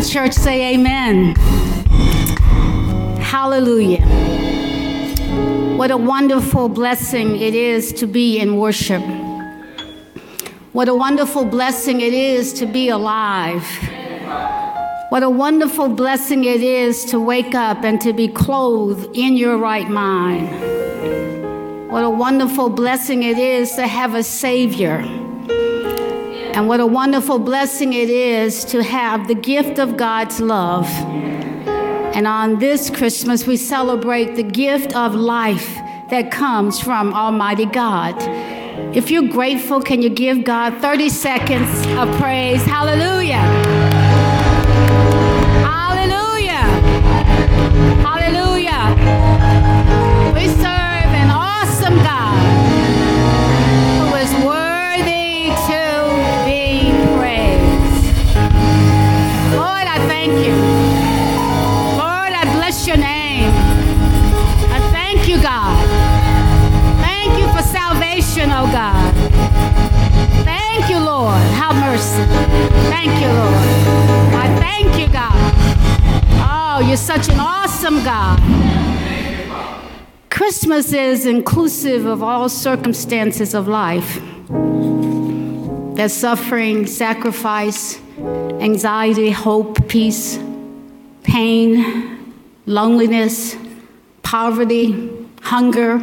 The church say amen. Hallelujah. What a wonderful blessing it is to be in worship. What a wonderful blessing it is to be alive. What a wonderful blessing it is to wake up and to be clothed in your right mind. What a wonderful blessing it is to have a Savior. And what a wonderful blessing it is to have the gift of God's love. And on this Christmas, we celebrate the gift of life that comes from Almighty God. If you're grateful, can you give God 30 seconds of praise? Hallelujah! Such an awesome God. Christmas is inclusive of all circumstances of life. There's suffering, sacrifice, anxiety, hope, peace, pain, loneliness, poverty, hunger,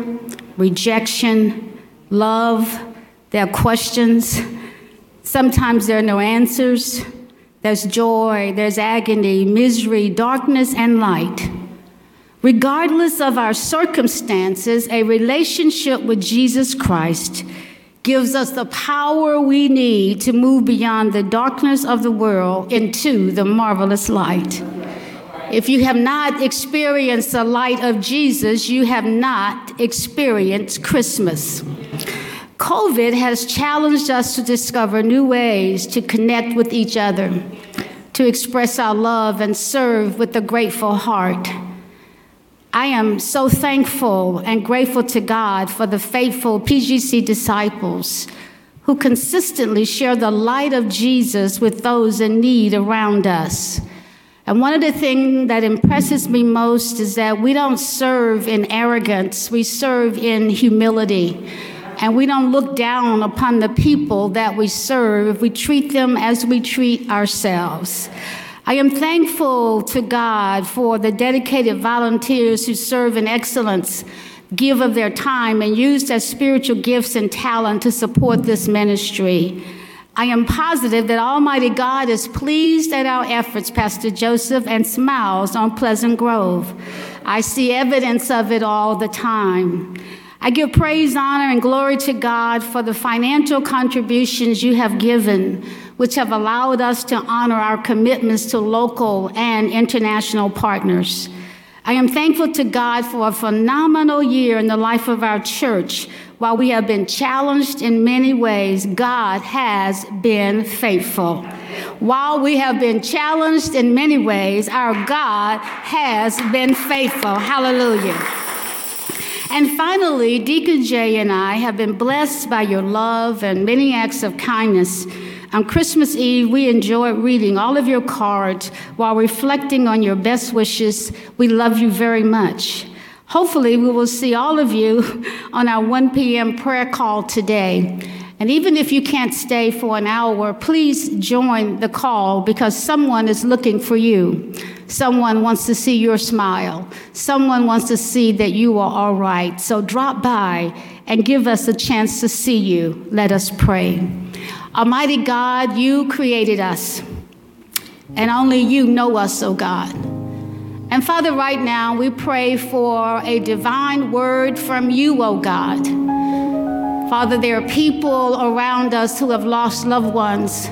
rejection, love. There are questions. Sometimes there are no answers. There's joy, there's agony, misery, darkness, and light. Regardless of our circumstances, a relationship with Jesus Christ gives us the power we need to move beyond the darkness of the world into the marvelous light. If you have not experienced the light of Jesus, you have not experienced Christmas. COVID has challenged us to discover new ways to connect with each other, to express our love and serve with a grateful heart. I am so thankful and grateful to God for the faithful PGC disciples who consistently share the light of Jesus with those in need around us. And one of the things that impresses me most is that we don't serve in arrogance, we serve in humility. And we don't look down upon the people that we serve if we treat them as we treat ourselves. I am thankful to God for the dedicated volunteers who serve in excellence, give of their time, and use their spiritual gifts and talent to support this ministry. I am positive that Almighty God is pleased at our efforts, Pastor Joseph, and smiles on Pleasant Grove. I see evidence of it all the time. I give praise, honor, and glory to God for the financial contributions you have given, which have allowed us to honor our commitments to local and international partners. I am thankful to God for a phenomenal year in the life of our church. While we have been challenged in many ways, God has been faithful. While we have been challenged in many ways, our God has been faithful. Hallelujah. And finally, Deacon Jay and I have been blessed by your love and many acts of kindness. On Christmas Eve, we enjoyed reading all of your cards while reflecting on your best wishes. We love you very much. Hopefully, we will see all of you on our 1 p.m. prayer call today. And even if you can't stay for an hour, please join the call because someone is looking for you. Someone wants to see your smile. Someone wants to see that you are all right. So drop by and give us a chance to see you. Let us pray. Almighty God, you created us, and only you know us, oh God. And Father, right now we pray for a divine word from you, oh God. Father, there are people around us who have lost loved ones.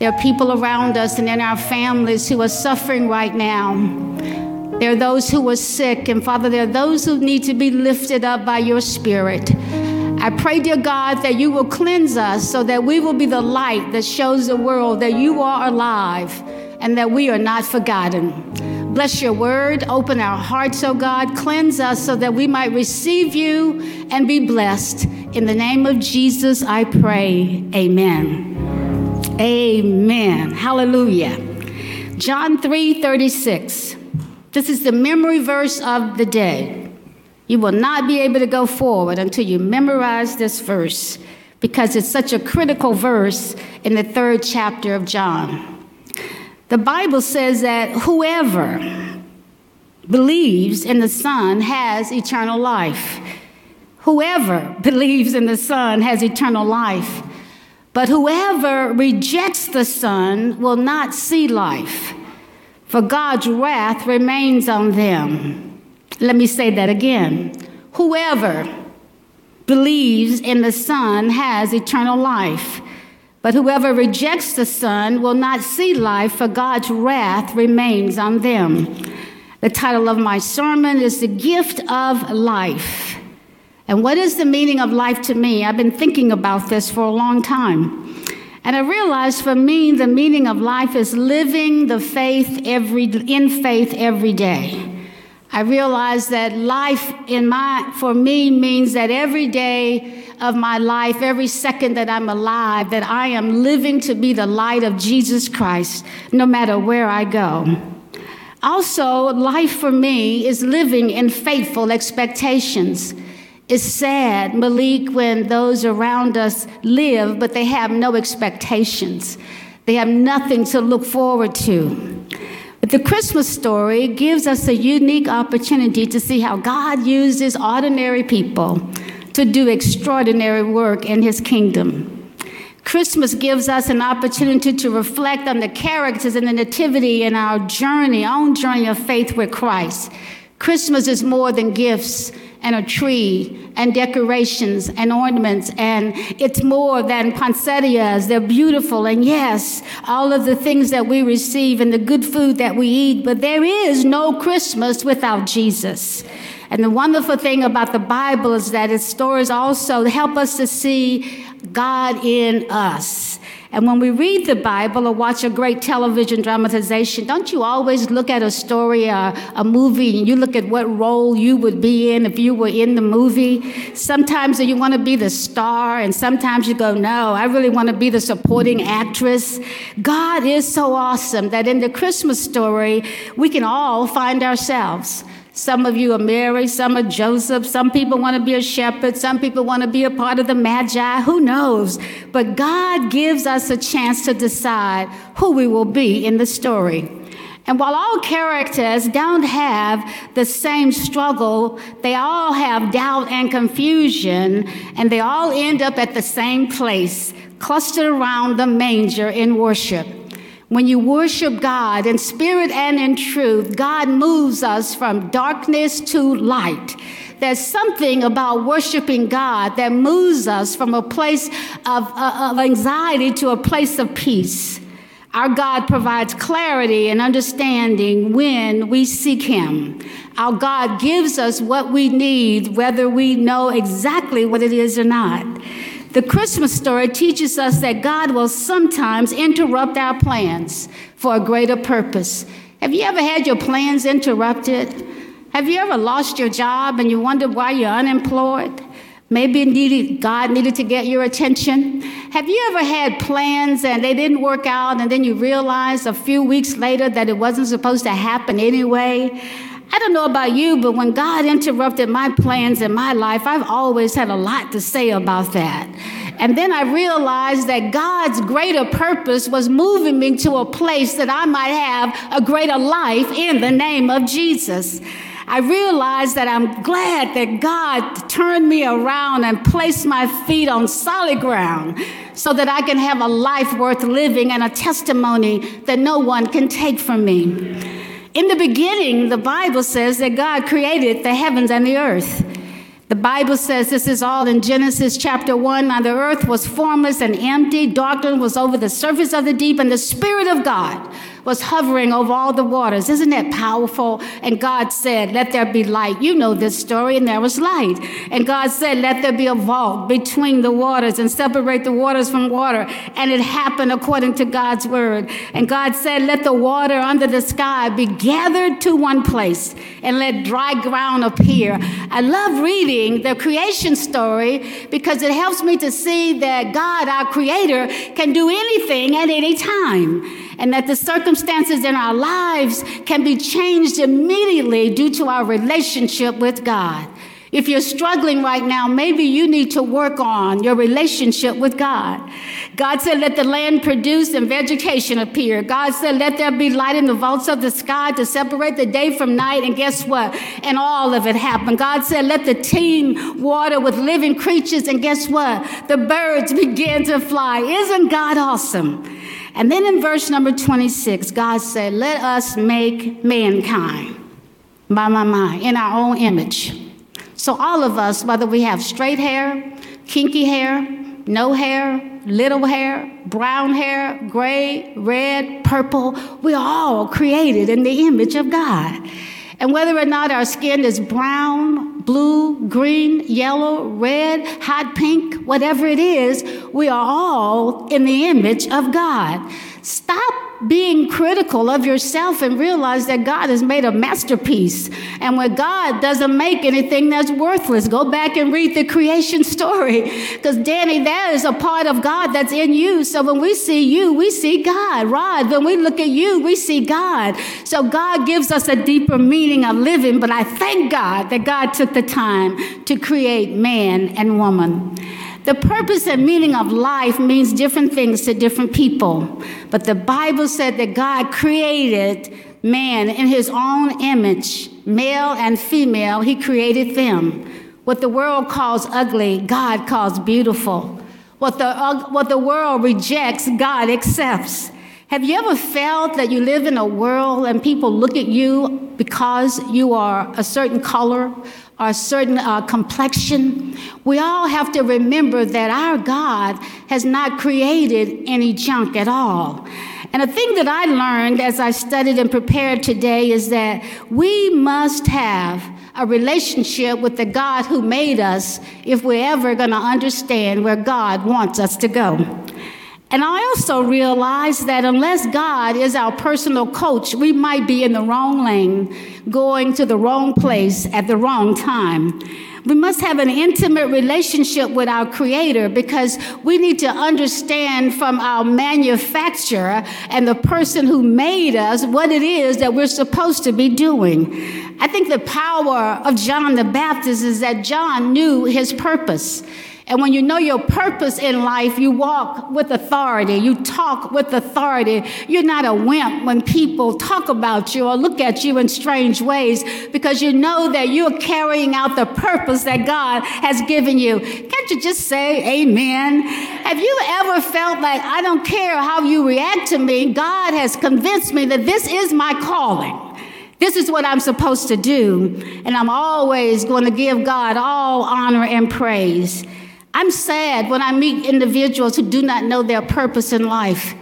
There are people around us and in our families who are suffering right now. There are those who are sick, and Father, there are those who need to be lifted up by your Spirit. I pray, dear God, that you will cleanse us so that we will be the light that shows the world that you are alive and that we are not forgotten. Bless your word. Open our hearts, oh God. Cleanse us so that we might receive you and be blessed. In the name of Jesus, I pray. Amen. Amen. Hallelujah. John 3 36. This is the memory verse of the day. You will not be able to go forward until you memorize this verse because it's such a critical verse in the third chapter of John. The Bible says that whoever believes in the Son has eternal life. Whoever believes in the Son has eternal life. But whoever rejects the Son will not see life, for God's wrath remains on them. Let me say that again. Whoever believes in the Son has eternal life, but whoever rejects the Son will not see life, for God's wrath remains on them. The title of my sermon is The Gift of Life. And what is the meaning of life to me? I've been thinking about this for a long time. And I realized for me, the meaning of life is living the faith every, in faith every day. I realized that life in my, for me means that every day of my life, every second that I'm alive, that I am living to be the light of Jesus Christ, no matter where I go. Also, life for me is living in faithful expectations. It's sad, Malik, when those around us live, but they have no expectations. They have nothing to look forward to. But the Christmas story gives us a unique opportunity to see how God uses ordinary people to do extraordinary work in his kingdom. Christmas gives us an opportunity to reflect on the characters and the nativity in our journey, our own journey of faith with Christ. Christmas is more than gifts and a tree and decorations and ornaments, and it's more than poinsettias. They're beautiful, and yes, all of the things that we receive and the good food that we eat, but there is no Christmas without Jesus. And the wonderful thing about the Bible is that its stories also help us to see God in us. And when we read the Bible or watch a great television dramatization, don't you always look at a story, a, a movie, and you look at what role you would be in if you were in the movie? Sometimes you want to be the star, and sometimes you go, no, I really want to be the supporting actress. God is so awesome that in the Christmas story, we can all find ourselves. Some of you are Mary, some are Joseph, some people want to be a shepherd, some people want to be a part of the Magi, who knows? But God gives us a chance to decide who we will be in the story. And while all characters don't have the same struggle, they all have doubt and confusion, and they all end up at the same place, clustered around the manger in worship. When you worship God in spirit and in truth, God moves us from darkness to light. There's something about worshiping God that moves us from a place of, uh, of anxiety to a place of peace. Our God provides clarity and understanding when we seek Him. Our God gives us what we need, whether we know exactly what it is or not. The Christmas story teaches us that God will sometimes interrupt our plans for a greater purpose. Have you ever had your plans interrupted? Have you ever lost your job and you wondered why you're unemployed? Maybe needed, God needed to get your attention. Have you ever had plans and they didn't work out, and then you realize a few weeks later that it wasn't supposed to happen anyway? I don't know about you, but when God interrupted my plans in my life, I've always had a lot to say about that. And then I realized that God's greater purpose was moving me to a place that I might have a greater life in the name of Jesus. I realized that I'm glad that God turned me around and placed my feet on solid ground so that I can have a life worth living and a testimony that no one can take from me. In the beginning, the Bible says that God created the heavens and the earth. The Bible says this is all in Genesis chapter 1. Now the earth was formless and empty, darkness was over the surface of the deep, and the Spirit of God was hovering over all the waters. Isn't that powerful? And God said, Let there be light. You know this story, and there was light. And God said, Let there be a vault between the waters and separate the waters from water. And it happened according to God's word. And God said, Let the water under the sky be gathered to one place and let dry ground appear. I love reading the creation story because it helps me to see that God, our creator, can do anything at any time and that the circumstances in our lives can be changed immediately due to our relationship with God. If you're struggling right now, maybe you need to work on your relationship with God. God said, Let the land produce and vegetation appear. God said, Let there be light in the vaults of the sky to separate the day from night. And guess what? And all of it happened. God said, Let the teem water with living creatures. And guess what? The birds began to fly. Isn't God awesome? And then in verse number 26, God said, Let us make mankind, by my mind, in our own image. So all of us, whether we have straight hair, kinky hair, no hair, little hair, brown hair, gray, red, purple, we are all created in the image of God. And whether or not our skin is brown, blue, green, yellow, red, hot pink, whatever it is, we are all in the image of God. Stop being critical of yourself and realize that God has made a masterpiece. And when God doesn't make anything that's worthless, go back and read the creation story. Because, Danny, there is a part of God that's in you. So when we see you, we see God. Rod, when we look at you, we see God. So God gives us a deeper meaning of living. But I thank God that God took the time to create man and woman. The purpose and meaning of life means different things to different people. But the Bible said that God created man in his own image, male and female, he created them. What the world calls ugly, God calls beautiful. What the, what the world rejects, God accepts. Have you ever felt that you live in a world and people look at you because you are a certain color or a certain uh, complexion? We all have to remember that our God has not created any junk at all. And a thing that I learned as I studied and prepared today is that we must have a relationship with the God who made us if we're ever going to understand where God wants us to go. And I also realized that unless God is our personal coach, we might be in the wrong lane, going to the wrong place at the wrong time. We must have an intimate relationship with our Creator because we need to understand from our manufacturer and the person who made us what it is that we're supposed to be doing. I think the power of John the Baptist is that John knew his purpose. And when you know your purpose in life, you walk with authority. You talk with authority. You're not a wimp when people talk about you or look at you in strange ways because you know that you're carrying out the purpose that God has given you. Can't you just say amen? Have you ever felt like, I don't care how you react to me, God has convinced me that this is my calling? This is what I'm supposed to do, and I'm always going to give God all honor and praise. I'm sad when I meet individuals who do not know their purpose in life.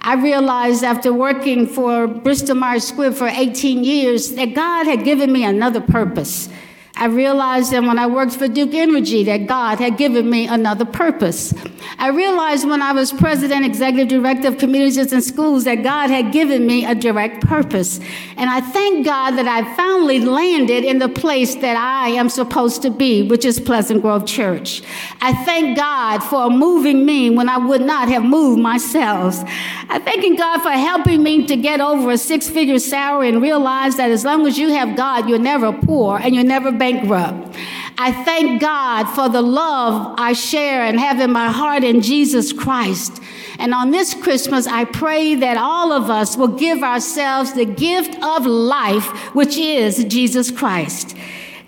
I realized after working for Bristol Myers Squibb for 18 years that God had given me another purpose. I realized that when I worked for Duke Energy that God had given me another purpose. I realized when I was president, executive director of Communities In Schools that God had given me a direct purpose. And I thank God that I finally landed in the place that I am supposed to be, which is Pleasant Grove Church. I thank God for moving me when I would not have moved myself. I thank God for helping me to get over a six figure salary and realize that as long as you have God, you're never poor and you're never bankrupt. I thank God for the love I share and have in my heart in Jesus Christ. And on this Christmas, I pray that all of us will give ourselves the gift of life, which is Jesus Christ.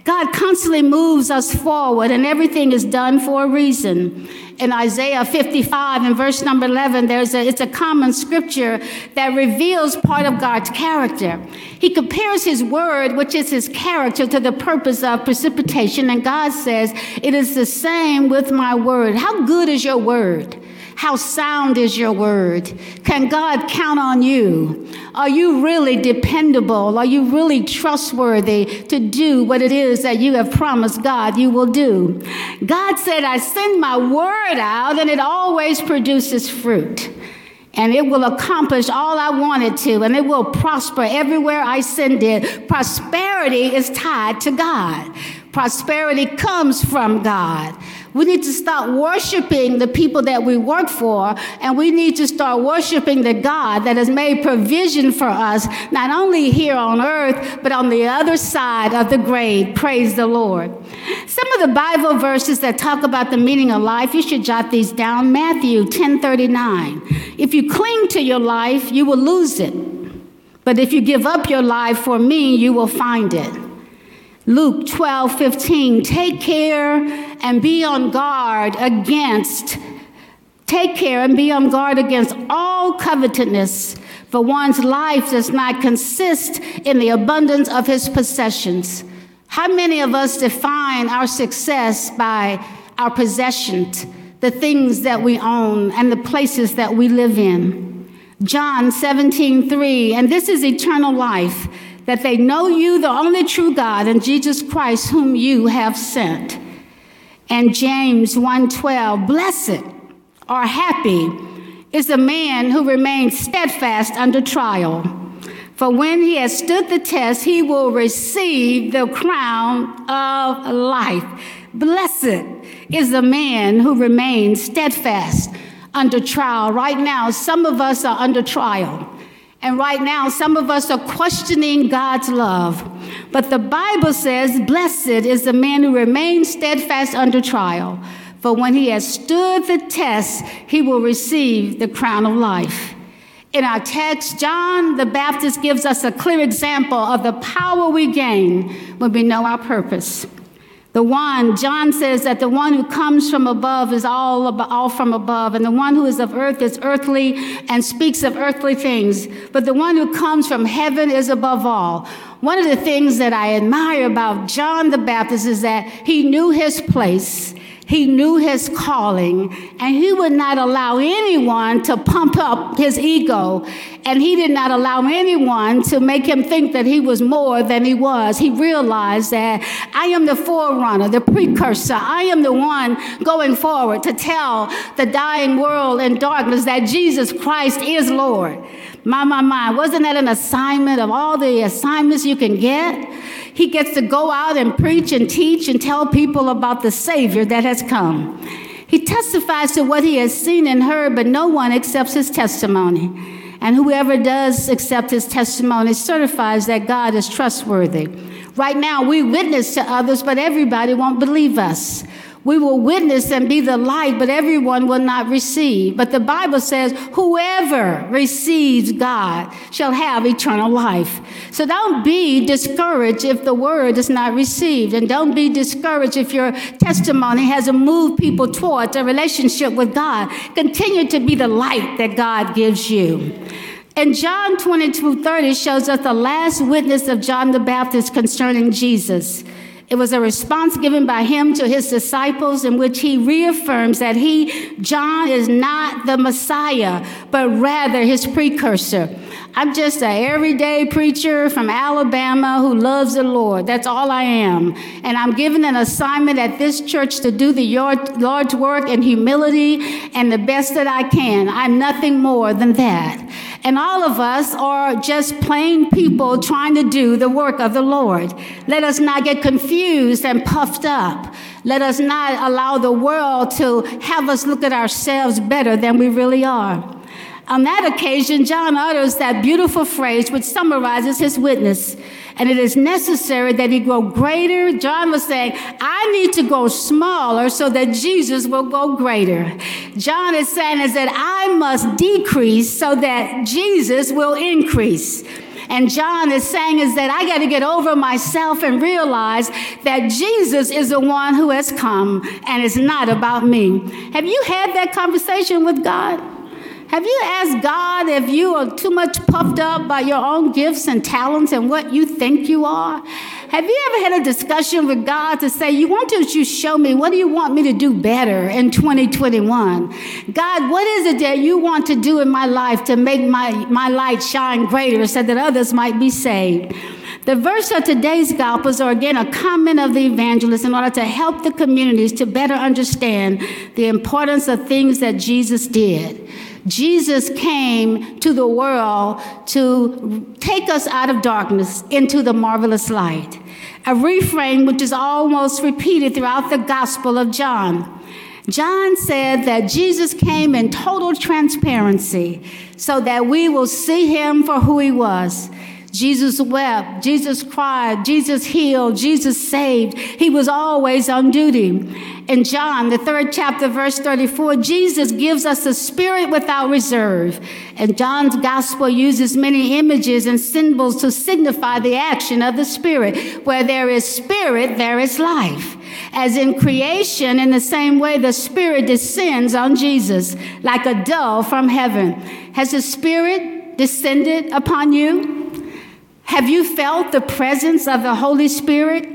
God constantly moves us forward, and everything is done for a reason. In Isaiah 55 and verse number 11, there's a, it's a common scripture that reveals part of God's character. He compares his word, which is his character, to the purpose of precipitation, and God says, It is the same with my word. How good is your word? How sound is your word? Can God count on you? Are you really dependable? Are you really trustworthy to do what it is that you have promised God you will do? God said, I send my word out and it always produces fruit. And it will accomplish all I want it to, and it will prosper everywhere I send it. Prosperity is tied to God. Prosperity comes from God. We need to start worshiping the people that we work for, and we need to start worshiping the God that has made provision for us, not only here on earth, but on the other side of the grave. Praise the Lord. Some of the Bible verses that talk about the meaning of life, you should jot these down. Matthew 10:39. If you cling to your life, you will lose it. But if you give up your life for me, you will find it. Luke 12, 15. Take care and be on guard against, take care and be on guard against all covetousness, for one's life does not consist in the abundance of his possessions. How many of us define our success by our possessions, the things that we own, and the places that we live in? John 17, 3. And this is eternal life that they know you, the only true God, and Jesus Christ, whom you have sent. And James 1:12, blessed or happy is the man who remains steadfast under trial. For when he has stood the test, he will receive the crown of life. Blessed is the man who remains steadfast under trial. Right now, some of us are under trial. And right now, some of us are questioning God's love. But the Bible says, Blessed is the man who remains steadfast under trial. For when he has stood the test, he will receive the crown of life. In our text, John the Baptist gives us a clear example of the power we gain when we know our purpose. The one, John says that the one who comes from above is all, all from above, and the one who is of earth is earthly and speaks of earthly things. But the one who comes from heaven is above all. One of the things that I admire about John the Baptist is that he knew his place. He knew his calling, and he would not allow anyone to pump up his ego, and he did not allow anyone to make him think that he was more than he was. He realized that I am the forerunner, the precursor. I am the one going forward to tell the dying world in darkness that Jesus Christ is Lord. My, my, my. Wasn't that an assignment of all the assignments you can get? He gets to go out and preach and teach and tell people about the Savior that has come. He testifies to what he has seen and heard, but no one accepts his testimony. And whoever does accept his testimony certifies that God is trustworthy. Right now, we witness to others, but everybody won't believe us. We will witness and be the light, but everyone will not receive. But the Bible says, whoever receives God shall have eternal life. So don't be discouraged if the word is not received. And don't be discouraged if your testimony hasn't moved people towards a relationship with God. Continue to be the light that God gives you. And John 22 30 shows us the last witness of John the Baptist concerning Jesus. It was a response given by him to his disciples in which he reaffirms that he, John, is not the Messiah, but rather his precursor. I'm just an everyday preacher from Alabama who loves the Lord. That's all I am. And I'm given an assignment at this church to do the Lord's work in humility and the best that I can. I'm nothing more than that. And all of us are just plain people trying to do the work of the Lord. Let us not get confused and puffed up. Let us not allow the world to have us look at ourselves better than we really are. On that occasion, John utters that beautiful phrase which summarizes his witness. And it is necessary that he grow greater. John was saying, I need to go smaller so that Jesus will go greater. John is saying is that I must decrease so that Jesus will increase. And John is saying is that I got to get over myself and realize that Jesus is the one who has come and it's not about me. Have you had that conversation with God? Have you asked God if you are too much puffed up by your own gifts and talents and what you think you are? Have you ever had a discussion with God to say, You want to you show me what do you want me to do better in 2021? God, what is it that you want to do in my life to make my, my light shine greater so that others might be saved? The verse of today's Gospels are again a comment of the evangelist in order to help the communities to better understand the importance of things that Jesus did. Jesus came to the world to take us out of darkness into the marvelous light. A refrain which is almost repeated throughout the Gospel of John. John said that Jesus came in total transparency so that we will see him for who he was. Jesus wept, Jesus cried, Jesus healed, Jesus saved. He was always on duty. In John, the third chapter, verse 34, Jesus gives us the spirit without reserve. And John's gospel uses many images and symbols to signify the action of the spirit. Where there is spirit, there is life. As in creation, in the same way, the spirit descends on Jesus like a dove from heaven. Has the spirit descended upon you? Have you felt the presence of the Holy Spirit?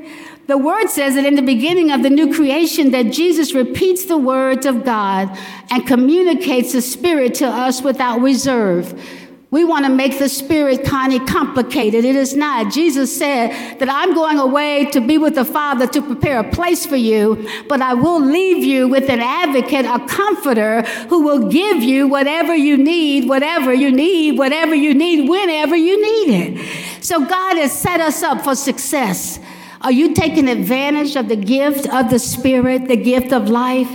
The word says that in the beginning of the new creation that Jesus repeats the words of God and communicates the Spirit to us without reserve. We want to make the spirit kind of complicated. It is not. Jesus said that I'm going away to be with the Father to prepare a place for you, but I will leave you with an advocate, a comforter who will give you whatever you need, whatever you need, whatever you need, whenever you need it. So God has set us up for success. Are you taking advantage of the gift of the Spirit, the gift of life?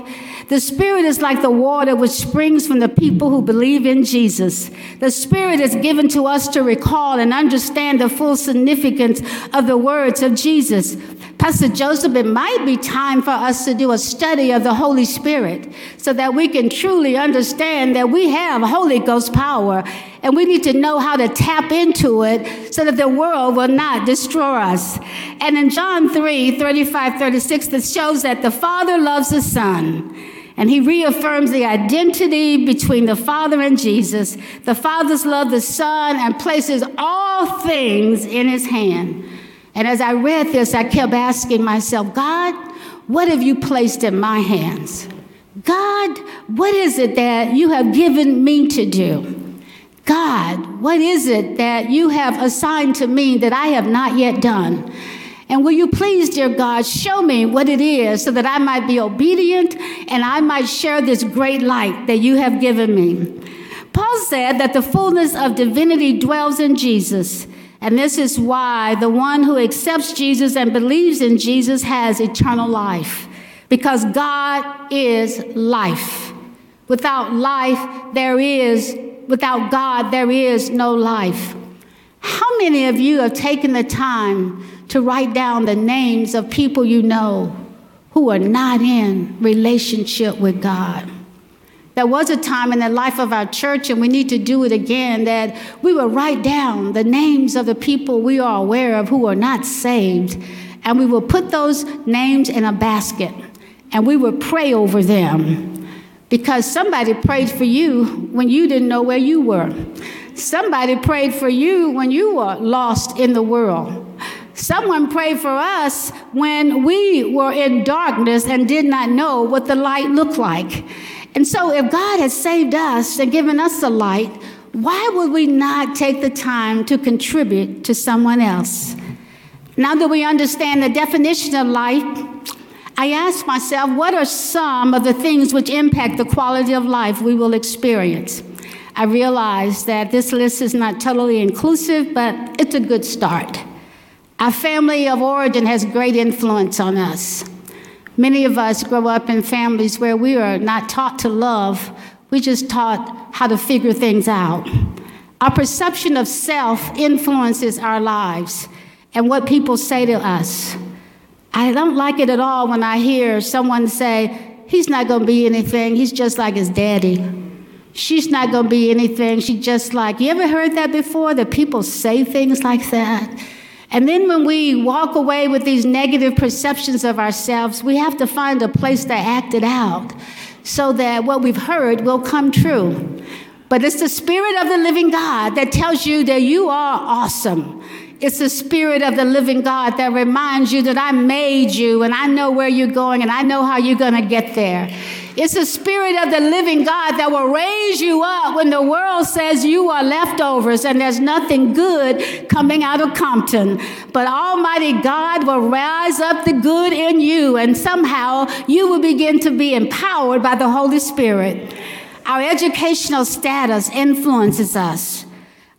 The Spirit is like the water which springs from the people who believe in Jesus. The Spirit is given to us to recall and understand the full significance of the words of Jesus. Pastor Joseph, it might be time for us to do a study of the Holy Spirit so that we can truly understand that we have Holy Ghost power and we need to know how to tap into it so that the world will not destroy us. And in John 3 35, 36, that shows that the Father loves the Son and he reaffirms the identity between the Father and Jesus. The Father's love the Son and places all things in his hand. And as I read this, I kept asking myself, God, what have you placed in my hands? God, what is it that you have given me to do? God, what is it that you have assigned to me that I have not yet done? And will you please, dear God, show me what it is so that I might be obedient and I might share this great light that you have given me? Paul said that the fullness of divinity dwells in Jesus. And this is why the one who accepts Jesus and believes in Jesus has eternal life. Because God is life. Without life, there is, without God, there is no life. How many of you have taken the time to write down the names of people you know who are not in relationship with God? There was a time in the life of our church, and we need to do it again, that we will write down the names of the people we are aware of who are not saved, and we will put those names in a basket, and we will pray over them. Because somebody prayed for you when you didn't know where you were. Somebody prayed for you when you were lost in the world. Someone prayed for us when we were in darkness and did not know what the light looked like. And so, if God has saved us and given us the light, why would we not take the time to contribute to someone else? Now that we understand the definition of life, I ask myself, what are some of the things which impact the quality of life we will experience? I realize that this list is not totally inclusive, but it's a good start. Our family of origin has great influence on us. Many of us grow up in families where we are not taught to love, we just taught how to figure things out. Our perception of self influences our lives and what people say to us. I don't like it at all when I hear someone say, He's not going to be anything, he's just like his daddy. She's not going to be anything, she's just like. You ever heard that before? That people say things like that? And then when we walk away with these negative perceptions of ourselves, we have to find a place to act it out so that what we've heard will come true. But it's the Spirit of the living God that tells you that you are awesome. It's the Spirit of the living God that reminds you that I made you and I know where you're going and I know how you're going to get there. It's the Spirit of the living God that will raise you up when the world says you are leftovers and there's nothing good coming out of Compton. But Almighty God will rise up the good in you and somehow you will begin to be empowered by the Holy Spirit. Our educational status influences us.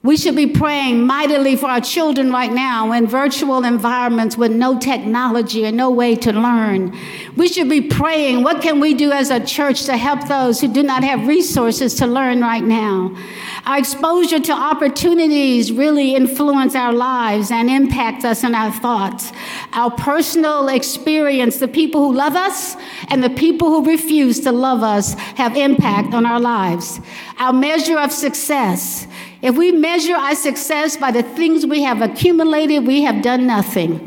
We should be praying mightily for our children right now in virtual environments with no technology and no way to learn. We should be praying, what can we do as a church to help those who do not have resources to learn right now? Our exposure to opportunities really influence our lives and impact us in our thoughts. Our personal experience, the people who love us and the people who refuse to love us have impact on our lives. Our measure of success. If we measure our success by the things we have accumulated, we have done nothing.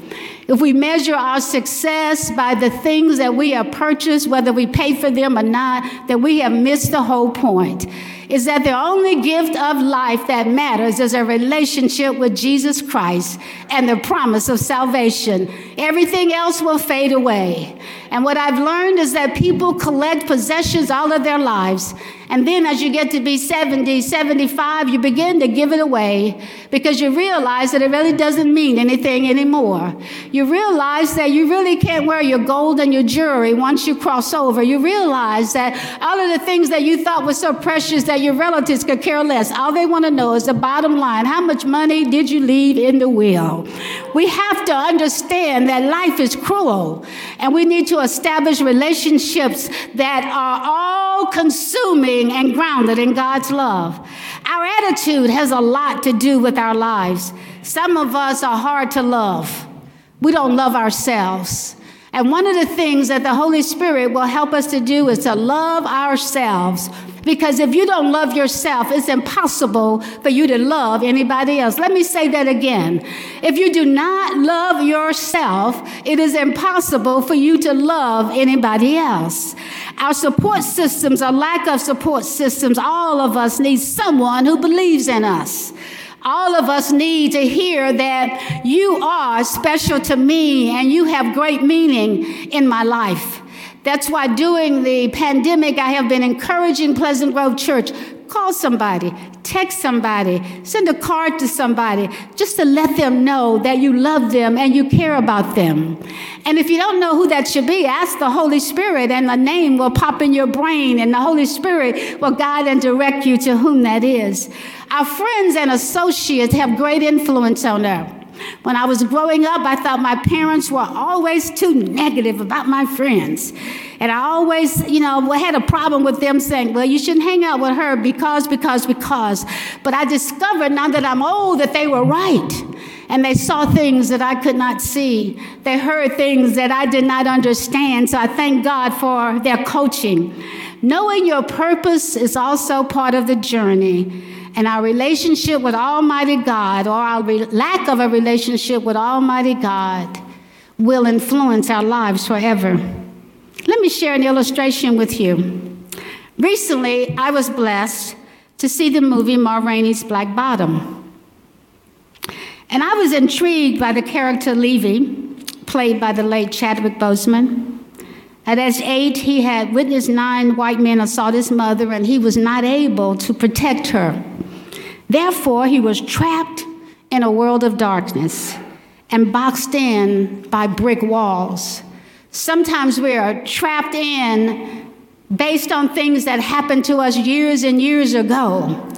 If we measure our success by the things that we have purchased, whether we pay for them or not, then we have missed the whole point. Is that the only gift of life that matters is a relationship with Jesus Christ and the promise of salvation. Everything else will fade away. And what I've learned is that people collect possessions all of their lives. And then as you get to be 70, 75, you begin to give it away because you realize that it really doesn't mean anything anymore. You realize that you really can't wear your gold and your jewelry once you cross over. You realize that all of the things that you thought were so precious that your relatives could care less. All they want to know is the bottom line. How much money did you leave in the will? We have to understand that life is cruel and we need to establish relationships that are all consuming and grounded in God's love. Our attitude has a lot to do with our lives. Some of us are hard to love. We don't love ourselves. And one of the things that the Holy Spirit will help us to do is to love ourselves. Because if you don't love yourself, it's impossible for you to love anybody else. Let me say that again. If you do not love yourself, it is impossible for you to love anybody else. Our support systems, our lack of support systems, all of us need someone who believes in us. All of us need to hear that you are special to me and you have great meaning in my life. That's why during the pandemic, I have been encouraging Pleasant Grove Church Call somebody, text somebody, send a card to somebody, just to let them know that you love them and you care about them. And if you don't know who that should be, ask the Holy Spirit, and the name will pop in your brain, and the Holy Spirit will guide and direct you to whom that is. Our friends and associates have great influence on us. When I was growing up, I thought my parents were always too negative about my friends. And I always, you know, had a problem with them saying, well, you shouldn't hang out with her because, because, because. But I discovered now that I'm old that they were right. And they saw things that I could not see. They heard things that I did not understand. So I thank God for their coaching. Knowing your purpose is also part of the journey. And our relationship with Almighty God, or our re- lack of a relationship with Almighty God, will influence our lives forever. Let me share an illustration with you. Recently, I was blessed to see the movie Ma Rainey's Black Bottom. And I was intrigued by the character Levee, played by the late Chadwick Boseman. At age eight, he had witnessed nine white men assault his mother, and he was not able to protect her. Therefore, he was trapped in a world of darkness and boxed in by brick walls. Sometimes we are trapped in based on things that happened to us years and years ago.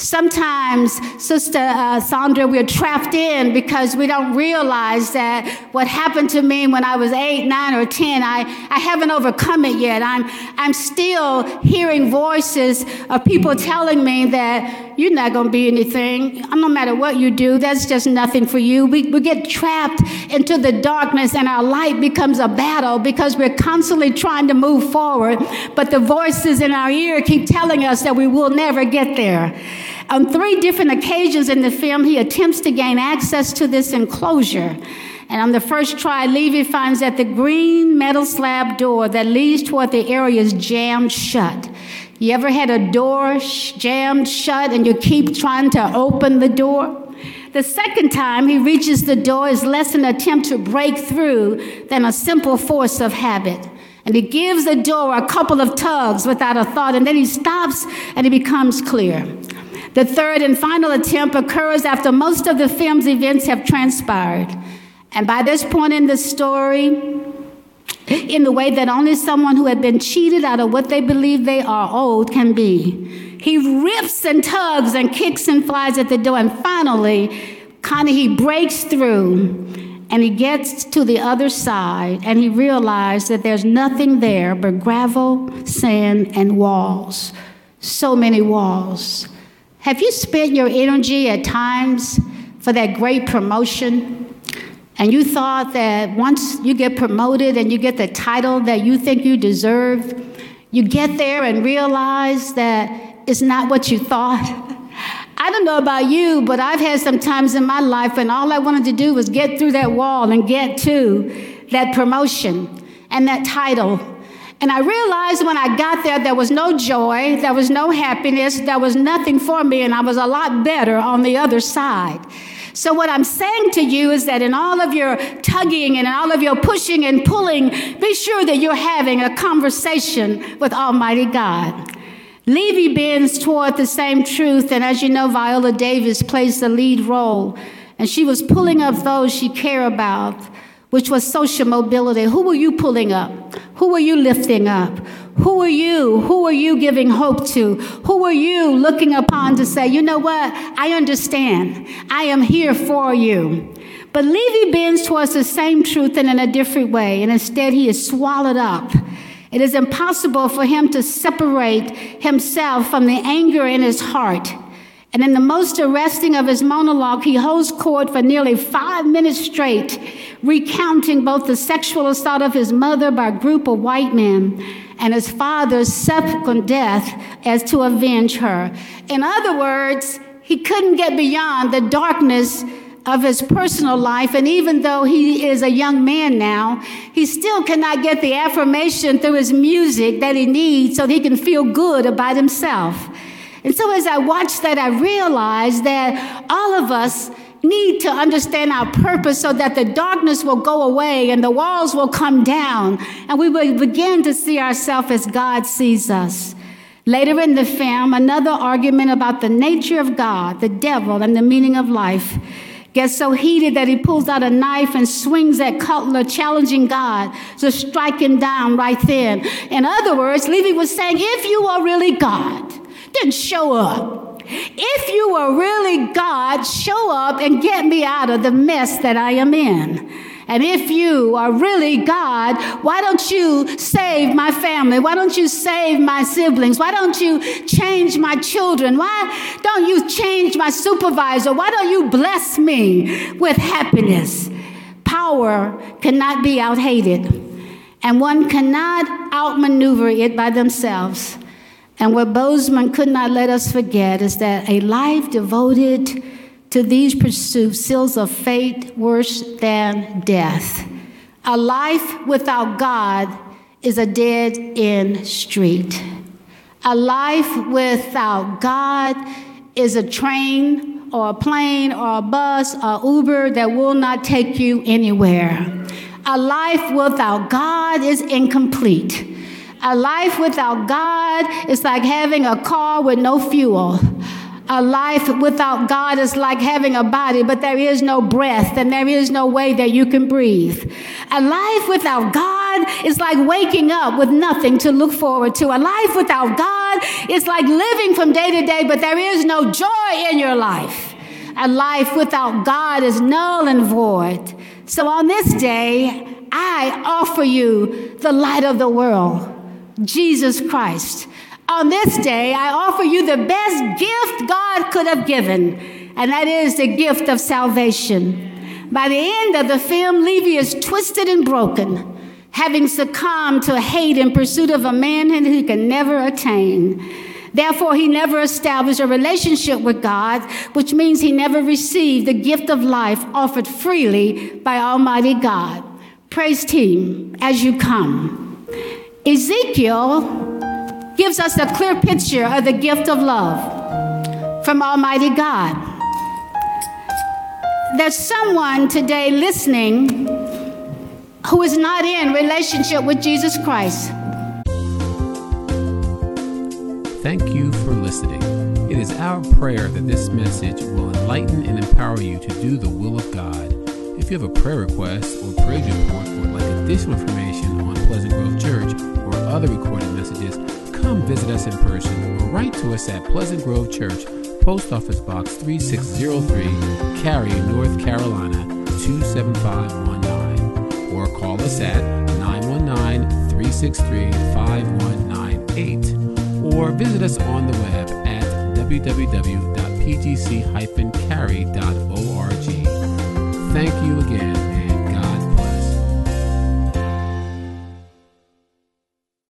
Sometimes, Sister uh, Sandra, we're trapped in because we don't realize that what happened to me when I was eight, nine, or 10, I, I haven't overcome it yet. I'm, I'm still hearing voices of people telling me that you're not going to be anything. No matter what you do, that's just nothing for you. We, we get trapped into the darkness and our light becomes a battle because we're constantly trying to move forward, but the voices in our ear keep telling us that we will never get there. On three different occasions in the film, he attempts to gain access to this enclosure. And on the first try, Levee finds that the green metal slab door that leads toward the area is jammed shut. You ever had a door sh- jammed shut and you keep trying to open the door? The second time he reaches the door is less an attempt to break through than a simple force of habit. And he gives the door a couple of tugs without a thought, and then he stops and it becomes clear. The third and final attempt occurs after most of the film's events have transpired. And by this point in the story, in the way that only someone who had been cheated out of what they believe they are owed can be. He rips and tugs and kicks and flies at the door, and finally, kind of he breaks through and he gets to the other side and he realizes that there's nothing there but gravel, sand, and walls. So many walls. Have you spent your energy at times for that great promotion? And you thought that once you get promoted and you get the title that you think you deserve, you get there and realize that it's not what you thought. I don't know about you, but I've had some times in my life when all I wanted to do was get through that wall and get to that promotion and that title. And I realized when I got there, there was no joy, there was no happiness, there was nothing for me, and I was a lot better on the other side. So, what I'm saying to you is that in all of your tugging and in all of your pushing and pulling, be sure that you're having a conversation with Almighty God. Levee bends toward the same truth, and as you know, Viola Davis plays the lead role, and she was pulling up those she cared about, which was social mobility. Who were you pulling up? Who are you lifting up? Who are you? Who are you giving hope to? Who are you looking upon to say, you know what? I understand. I am here for you. But Levee bends towards the same truth and in a different way, and instead he is swallowed up. It is impossible for him to separate himself from the anger in his heart. And in the most arresting of his monologue, he holds court for nearly five minutes straight, recounting both the sexual assault of his mother by a group of white men and his father's subsequent death as to avenge her. In other words, he couldn't get beyond the darkness of his personal life, and even though he is a young man now, he still cannot get the affirmation through his music that he needs so that he can feel good about himself. And so as I watched that, I realized that all of us need to understand our purpose so that the darkness will go away and the walls will come down and we will begin to see ourselves as God sees us. Later in the film, another argument about the nature of God, the devil, and the meaning of life gets so heated that he pulls out a knife and swings at Cutler, challenging God to strike him down right then. In other words, Levee was saying, if you are really God, then show up. If you are really God, show up and get me out of the mess that I am in. And if you are really God, why don't you save my family? Why don't you save my siblings? Why don't you change my children? Why don't you change my supervisor? Why don't you bless me with happiness? Power cannot be outhated, and one cannot outmaneuver it by themselves. And what Boseman could not let us forget is that a life devoted to these pursuits seals a fate worse than death. A life without God is a dead end street. A life without God is a train or a plane or a bus or Uber that will not take you anywhere. A life without God is incomplete. A life without God is like having a car with no fuel. A life without God is like having a body, but there is no breath and there is no way that you can breathe. A life without God is like waking up with nothing to look forward to. A life without God is like living from day to day, but there is no joy in your life. A life without God is null and void. So on this day, I offer you the light of the world, Jesus Christ. On this day, I offer you the best gift God could have given, and that is the gift of salvation. By the end of the film, Levee is twisted and broken, having succumbed to hate in pursuit of a manhood he can never attain. Therefore, he never established a relationship with God, which means he never received the gift of life offered freely by Almighty God. Praise team as you come. Ezekiel gives us a clear picture of the gift of love from Almighty God. There's someone today listening who is not in relationship with Jesus Christ. Thank you for listening. It is our prayer that this message will enlighten and empower you to do the will of God. If you have a prayer request or praise report or would like additional information on Pleasant Grove Church or other recorded messages, come visit us in person or write to us at Pleasant Grove Church, Post Office Box 3603, Cary, North Carolina 27519, or call us at 919 363 5198, or visit us on the web at www.pgc-cary.org thank you again.